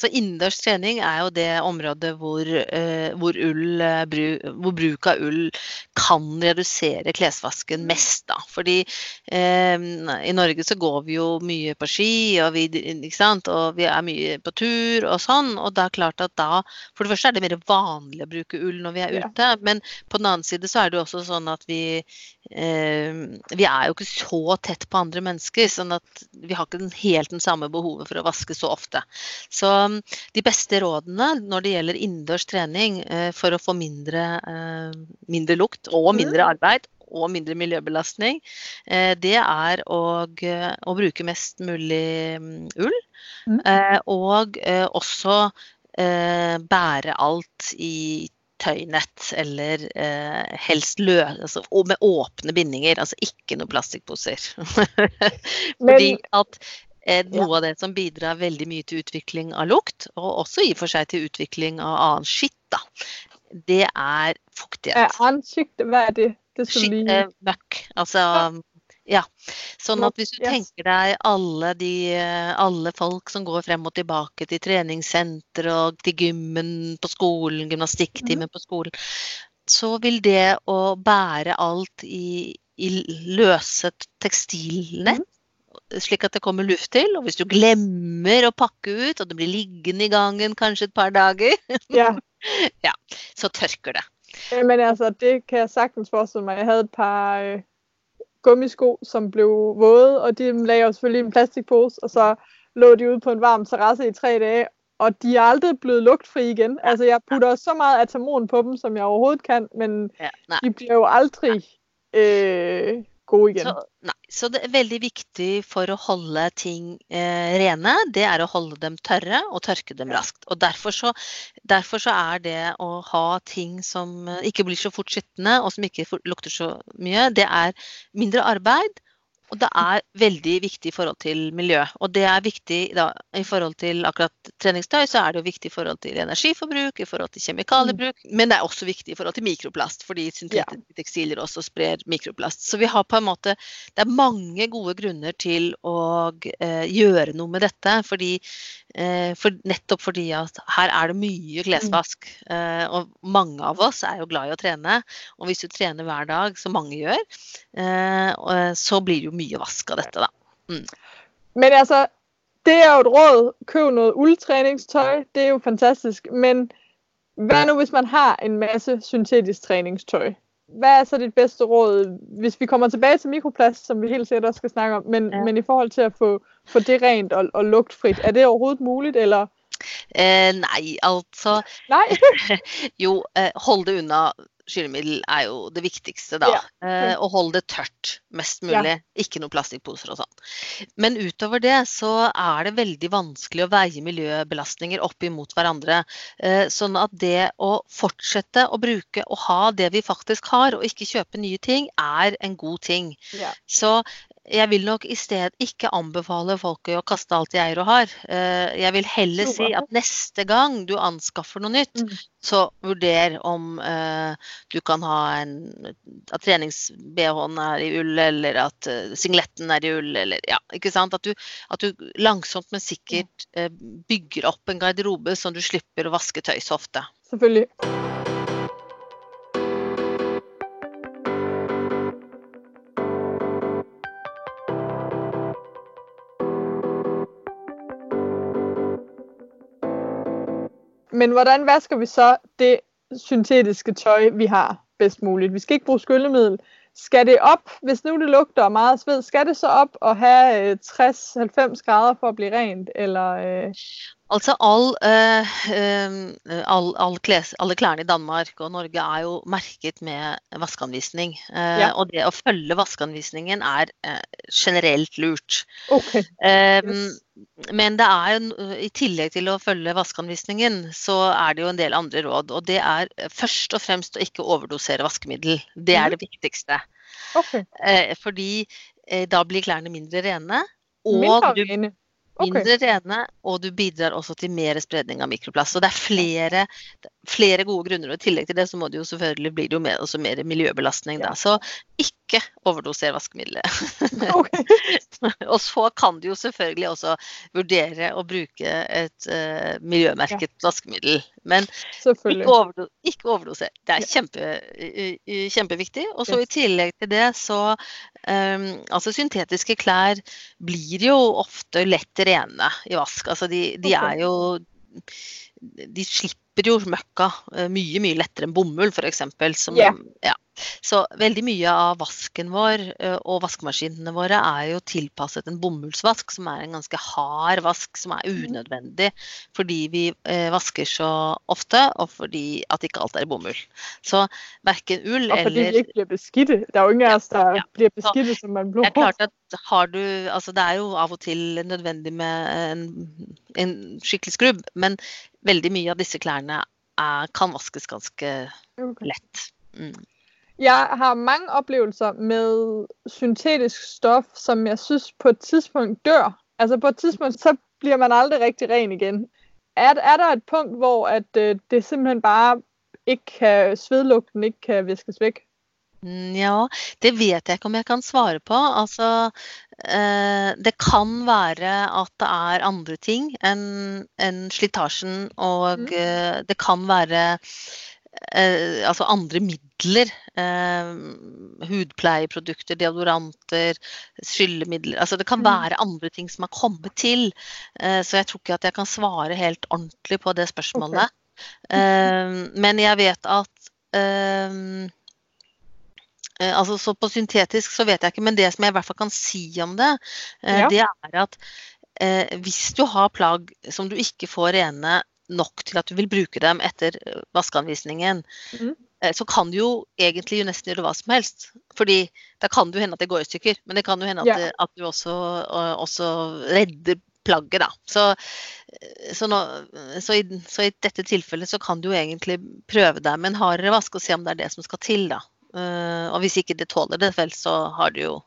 [SPEAKER 2] Så innendørs trening er jo det området hvor, eh, hvor, ull, eh, bru, hvor bruk av ull kan redusere klesvasken mest, da. Fordi eh, i Norge så går vi jo mye på ski, og vi, og vi er mye på tur og sånn. Og det er klart at da For det første er det mer vanlig å bruke ull når vi er
[SPEAKER 5] Ja.
[SPEAKER 2] ute, men på den annen side så er det jo også sånn at vi eh, Vi er jo ikke så tett på andre mennesker, sånn at vi har ikke den, helt den samme behovet for å vaske så ofte. Så mm, de beste rådene når det gjelder innendørs trening eh, for å få mindre, eh, mindre lukt og mindre
[SPEAKER 5] Mm.
[SPEAKER 2] arbeid og mindre miljøbelastning, eh, det er å, å bruke mest mulig mm, ull. Eh, og eh, også eh, bære alt i tøynett, eller eh, helst lø, altså, og med åpne bindinger, altså ikke noen plastikkposer. Fordi at eh, noe av det som bidrar veldig mye til utvikling av lukt, og også i og for seg til utvikling av annen skitt, da, det er fuktighet.
[SPEAKER 5] Er ansigte, hvad er det? Det
[SPEAKER 2] Skitt, eh, møkk. Altså ja. Sånn at hvis du
[SPEAKER 5] Yes.
[SPEAKER 2] tenker deg alle de alle folk som går frem og tilbake til treningssenter og til gymmen på skolen, gymnastikktimen
[SPEAKER 5] Mhm.
[SPEAKER 2] på skolen, så vil det å bære alt i, i løse tekstilnett slik at det kommer luft til. Og hvis du glemmer å pakke ut, og det blir liggende i gangen kanskje et par dager,
[SPEAKER 5] Ja,
[SPEAKER 2] så tørker det.
[SPEAKER 5] men altså, det kan jeg sagtens forestille mig. Jeg havde et par øh, gummisko, som blev våde, og de lagde jeg selvfølgelig i en plastikpose, og så lå de ude på en varm terrasse i tre dage, og de er aldrig blevet lugtfri igen. Altså, jeg putter så meget atamon på dem, som jeg overhovedet kan, men
[SPEAKER 2] Ja,
[SPEAKER 5] de bliver jo aldrig øh, gode igen.
[SPEAKER 2] Så, nei, så det er veldig viktig for å holde ting eh, rene, det er å holde dem tørre og tørke dem raskt. Og derfor så, derfor så er det å ha ting som eh, ikke blir så fort skitne, og som ikke lukter så mye, det er mindre arbeid. Og det er veldig viktig i forhold til miljø. Og det er viktig da, i forhold til akkurat treningstøy, så er det jo viktig i forhold til energiforbruk, i forhold til kjemikaliebruk, men det er også viktig i forhold til mikroplast, fordi syntetiske tekstiler også sprer mikroplast. Så vi har på en måte Det er mange gode grunner til å eh, gjøre noe med dette, fordi eh, for, nettopp fordi at her er det mye klesvask. Eh, og mange av oss er jo glad i å trene, og hvis du trener hver dag, som mange gjør, eh, og, så blir det jo mye vask av dette, da.
[SPEAKER 5] Men altså, det er jo et råd. Køb noget uldtræningstøj. Det er jo fantastisk. Men hvad nu, hvis man har en masse syntetisk træningstøj? Hvad er så dit bedste råd, hvis vi kommer tilbage til mikroplast, som vi helt sikkert også skal snakke om, men,
[SPEAKER 2] Ja.
[SPEAKER 5] men i forhold til at få, få det rent og, og lugtfrit, er det overhovedet muligt, eller?
[SPEAKER 2] Eh, nei, altså
[SPEAKER 5] Nej.
[SPEAKER 2] Jo, eh, hold det unna skyllemiddel er jo det viktigste, da.
[SPEAKER 5] Ja.
[SPEAKER 2] Eh, og hold det tørt mest mulig. Ikke noe plastikkposer og sånn. Men utover det så er det veldig vanskelig å veie miljøbelastninger opp imot hverandre. Eh, sånn at det å fortsette å bruke og ha det vi faktisk har, og ikke kjøpe nye ting, er en god ting.
[SPEAKER 5] Ja.
[SPEAKER 2] Så jeg vil nok i sted ikke anbefale folk å kaste alt de eier og har. Eh, Jeg vil heller si at neste gang du anskaffer noe nytt,
[SPEAKER 5] Mm.
[SPEAKER 2] så vurder om eh, du kan ha en At trenings-BH-en er i ull, eller at eh, singletten er i ull, eller ja, ikke sant. At du, at du langsomt, men sikkert bygger opp en garderobe sånn du slipper å vaske tøy så ofte.
[SPEAKER 5] Selvfølgelig. Men hvordan vasker vi så det syntetiske tøj, vi har bedst muligt? Vi skal ikke bruge skyllemiddel. Skal det op, hvis nu det lugter meget sved, skal det så op og have øh, 60-90 grader for at blive rent? Eller, øh,
[SPEAKER 2] Altså all, eh, eh, all, all kles, alle klærne i Danmark og Norge er jo merket med vaskeanvisning. Eh,
[SPEAKER 5] Ja.
[SPEAKER 2] Og det å følge vaskeanvisningen er eh, generelt lurt.
[SPEAKER 5] okay.
[SPEAKER 2] Eh,
[SPEAKER 5] Yes.
[SPEAKER 2] Men det er jo, i tillegg til å følge vaskeanvisningen, så er det jo en del andre råd. Og det er først og fremst å ikke overdosere vaskemiddel. Det er
[SPEAKER 5] Mhm.
[SPEAKER 2] det viktigste.
[SPEAKER 5] Okay.
[SPEAKER 2] Eh, fordi eh, da blir klærne mindre rene. Og du
[SPEAKER 5] rene. Okay.
[SPEAKER 2] mindre rene, og du bidrar også til mer spredning av mikroplast. Så det er flere, flere gode grunner. og I tillegg til det så må det jo selvfølgelig bli det jo mer, også mer miljøbelastning.
[SPEAKER 5] Ja.
[SPEAKER 2] Da. Så ikke overdoser vaskemiddelet.
[SPEAKER 5] okay.
[SPEAKER 2] og så kan du jo selvfølgelig også vurdere å bruke et eh, miljømerket vaskemiddel. Men ikke, overdo ikke overdoser. Det er kjempe, kjempeviktig. Og så i tillegg til det så um, Altså syntetiske klær blir jo ofte lett rene i vask. Altså de, de
[SPEAKER 5] Ok.
[SPEAKER 2] er jo De slipper jo møkka mye, mye lettere enn bomull, f.eks.
[SPEAKER 5] Ja.
[SPEAKER 2] Ja. Så veldig mye av vasken vår og vaskemaskinene våre er jo tilpasset en bomullsvask, som er en ganske hard vask, som er
[SPEAKER 5] Mhm.
[SPEAKER 2] unødvendig fordi vi vasker så ofte, og fordi at ikke alt er i bomull. Så verken ull
[SPEAKER 5] Og fordi
[SPEAKER 2] eller
[SPEAKER 5] de ikke bliver beskidte. Der er jo ingen af os, der
[SPEAKER 2] Ja.
[SPEAKER 5] bliver beskidte, som
[SPEAKER 2] det klart at har du Altså det er jo av og til nødvendig med en, en skikkelig skrubb, men veldig mye av disse klærne er, kan vaskes ganske lett. Mm.
[SPEAKER 5] Jeg har mange oplevelser med syntetisk stof, som jeg synes på et tidspunkt dør. Altså på et tidspunkt, så bliver man aldrig rigtig ren igen. Er, er der et punkt, hvor at, øh, det simpelthen bare ikke kan, svedlugten ikke kan viskes væk?
[SPEAKER 2] Mm, Ja, det vet jeg ikke om jeg kan svare på. Altså, eh, det kan være at det er andre ting enn enn slitasjen, og
[SPEAKER 5] Mm.
[SPEAKER 2] eh, det kan være eh, altså andre midler. Eh, hudpleieprodukter, deodoranter, skyllemidler. Altså det kan
[SPEAKER 5] Mm.
[SPEAKER 2] være andre ting som har kommet til. Eh, så jeg tror ikke at jeg kan svare helt ordentlig på det spørsmålet. Eh, men jeg vet at eh, Eh, altså, så på syntetisk så vet jeg ikke, men det som jeg i hvert fall kan si om det,
[SPEAKER 5] Ja.
[SPEAKER 2] det er at eh, hvis du har plagg som du ikke får rene nok til at du vil bruke dem etter eh, vaskeanvisningen,
[SPEAKER 5] Mhm.
[SPEAKER 2] eh, så kan du jo egentlig jo nesten gjøre hva som helst. Fordi da kan det jo hende at det går i stykker, men det kan jo hende at, det, at du også, og, også redder plagget, da. Så, eh, så, nå, så, i, så i dette tilfellet så kan du jo egentlig prøve deg med en hardere vask og se om det er det som skal til, da. Eh, og hvis ikke det tåler det, vel, så har det jo,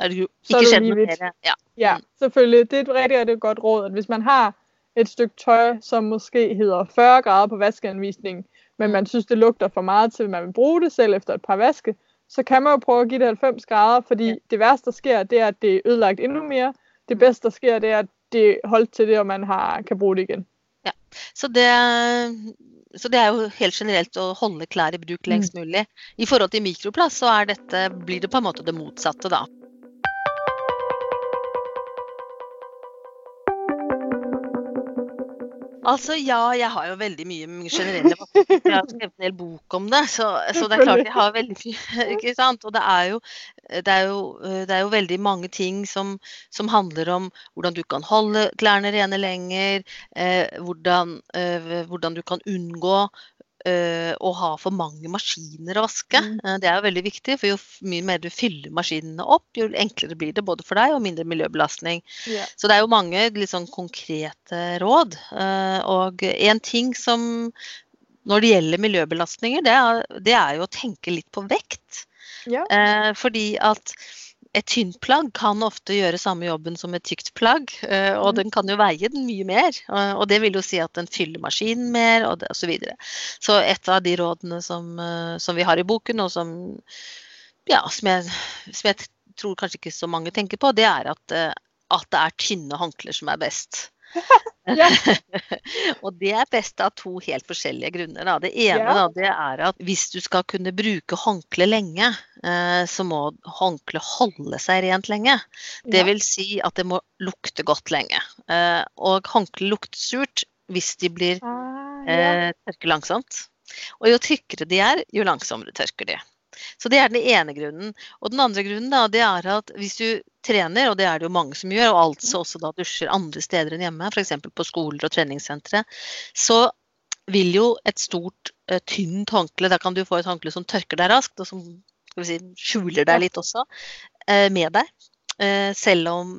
[SPEAKER 2] er det jo
[SPEAKER 5] Så
[SPEAKER 2] ikke
[SPEAKER 5] det
[SPEAKER 2] skjedd noe mer. Ja.
[SPEAKER 5] Ja, selvfølgelig. Det er et rigtig, rigtig godt råd, at hvis man har et stykke tøj, som måske hedder 40 grader på vaskeanvisningen, men man synes, det lugter for meget til, at man vil bruge det selv efter et par vaske, så kan man jo prøve at give det 90 grader, fordi
[SPEAKER 2] Ja.
[SPEAKER 5] det værste, der sker, det er, at det er ødelagt endnu mere. Det bedste, der sker, det er, at det er holdt til det, og man har, kan bruge det igen.
[SPEAKER 2] Så, det, så det er jo helt generelt å holde klær i bruk lengst mulig. I forhold til mikroplast så er dette, blir det på en måte det motsatte, da. Altså ja, jeg har jo veldig mye generelle vasker. Jeg har skrevet en hel bok om det, så, så det er klart jeg har veldig mye. ikke sant? Og det er jo, det er jo, det er jo veldig mange ting som, som handler om hvordan du kan holde klærne rene lenger, eh, hvordan, eh, hvordan du kan unngå uh, å ha for mange maskiner å vaske. Mm. Uh, det er jo veldig viktig, for jo mye mer du fyller maskinene opp, jo enklere blir det både for deg og mindre miljøbelastning. Yeah. Så det er jo mange sånn konkrete råd. Uh, og en ting som når det gjelder miljøbelastninger, det er, det er jo å tenke litt på vekt. Ja. fordi at et tynt plagg kan ofte gjøre samme jobben som et tykt plagg, eh, og mm. den kan jo veie den mye mer. Og det vil jo si at den fyller maskinen mer, og osv. Så, videre. så et av de rådene som, eh, som, vi har i boken, og som, ja, som, jeg, som, jeg, tror kanskje ikke så mange tenker på, det er at, eh, at det er tynne håndklær som er best. og det er best av to helt forskjellige grunner. Da. Det ene ja. da, det er at hvis du skal kunne bruke håndkle lenge, eh, så må håndkle holde seg rent lenge. Det vil si at det må lukte godt lenge. Eh, og håndkle lukter surt hvis de blir ah, eh, tørker langsomt. Og jo tykkere de er, jo langsommere tørker de. Så det er den ene grunnen. Og den andre grunnen da, det er at hvis du trener, og det er det jo mange som gjør, og altså også da dusjer andre steder enn hjemme, f.eks. på skoler og treningssentre, så vil jo et stort, uh, tynt håndkle Da kan du få et håndkle som tørker deg raskt, og som si, skjuler deg litt også, uh, med deg. Uh, selv om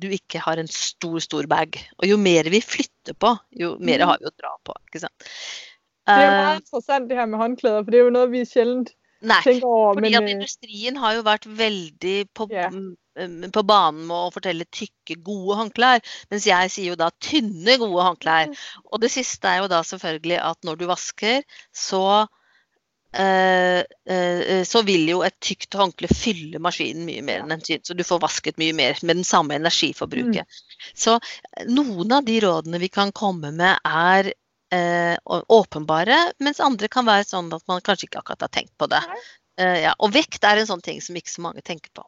[SPEAKER 2] du ikke har en stor, stor bag. Og jo mer vi flytter på, jo mer mm. har vi å dra på. ikke sant?
[SPEAKER 1] Det er meget interessant det her med håndklæder, for det er jo noe vi sjeldent
[SPEAKER 2] Nei, over, fordi men, at industrien har jo vært veldig på, yeah. på, banen med å fortelle tykke, gode håndklær. Mens jeg sier jo da tynne, gode håndklær. Og det siste er jo da selvfølgelig at når du vasker, så Uh, uh, så vil jo et tykt håndkle fylle maskinen mye mer enn en tynn. Så du får vasket mye mer med den samme energiforbruket. Mm. Så noen av de rådene vi kan komme med, er eh, åpenbare, mens andre kan være sånn at man kanskje ikke akkurat har tenkt på det. Eh, ja. Og vekt er en sånn ting som ikke så mange tenker på.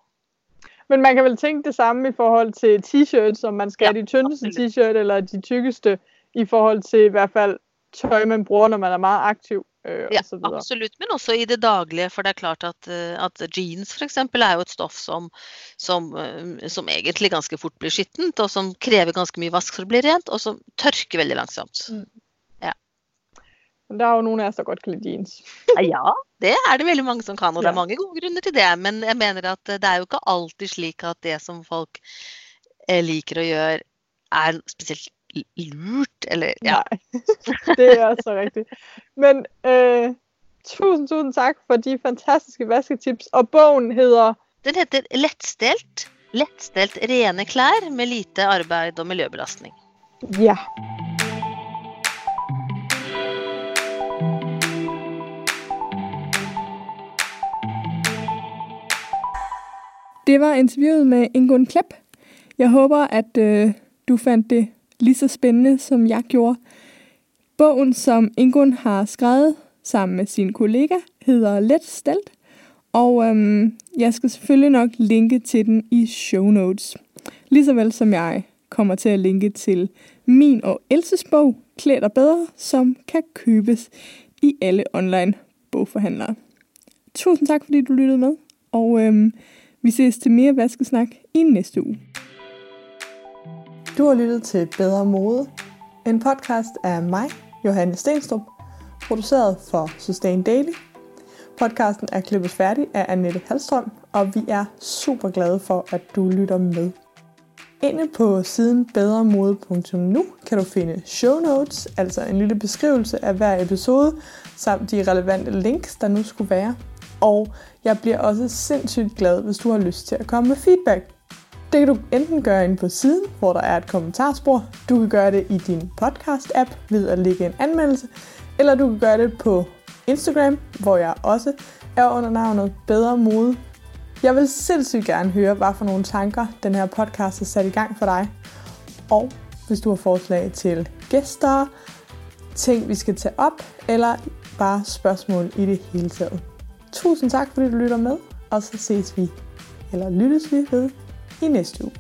[SPEAKER 1] Men man kan vel tenke det samme i forhold til T-shirts, om man skal ja, de tyndeste T-shirt eller de tykkeste i forhold til i hvert fall tøj man bruger når man er meget aktiv. Øh,
[SPEAKER 2] ja, absolutt, men også i det daglige. For det er klart at, øh, at jeans f.eks. er jo et stoff som, som, øh, som, egentlig ganske fort blir skittent, og som krever ganske mye vask for å bli rent, og som tørker veldig langsomt. Mm.
[SPEAKER 1] Men der er jo noen oss som godt kan lide jeans.
[SPEAKER 2] ja, det er det veldig mange som kan, og det er mange gode grunner til det. Men jeg mener at det er jo ikke alltid slik at det som folk eh, liker å gjøre, er spesielt lurt, eller ja.
[SPEAKER 1] Nei, det er også riktig. Men øh, tusen, tusen takk for de fantastiske vasketips. Og bogen heter
[SPEAKER 2] Den heter Lettstelt. Lettstelt rene klær med lite arbeid og miljøbelastning.
[SPEAKER 1] Ja. Det var interviewet med Ingun Klepp. Jeg håber, at øh, du fandt det lige så spændende, som jeg gjorde. Bogen, som Ingun har skrevet sammen med sin kollega, hedder Let Stelt, og øhm, jeg skal selvfølgelig nok linke til den i show notes. Ligesåvel som jeg kommer til at linke til min og Elses bog, Klæd dig bedre, som kan købes i alle online bogforhandlere. Tusind tak, fordi du lyttede med, og øhm, vi ses til mere vaskesnak i næste uge. Du har lyttet til Bedre Mode, en podcast af mig, Johanne Stenstrup, produceret for Sustain Daily. Podcasten er klippet færdig af Annette Halstrøm, og vi er super glade for, at du lytter med. Inde på siden bedremode.nu kan du finde show notes, altså en lille beskrivelse af hver episode, samt de relevante links, der nu skulle være og jeg bliver også sindssygt glad, hvis du har lyst til at komme med feedback. Det kan du enten gøre inde på siden, hvor der er et kommentarspor. Du kan gøre det i din podcast-app ved at lægge en anmeldelse. Eller du kan gøre det på Instagram, hvor jeg også er under navnet Bedre Mode. Jeg vil sindssygt gerne høre, hvad for nogle tanker den her podcast har sat i gang for dig. Og hvis du har forslag til gæster, ting vi skal tage op, eller bare spørgsmål i det hele taget. Tusind tak, fordi du lytter med, og så ses vi, eller lyttes vi ved, i næste uge.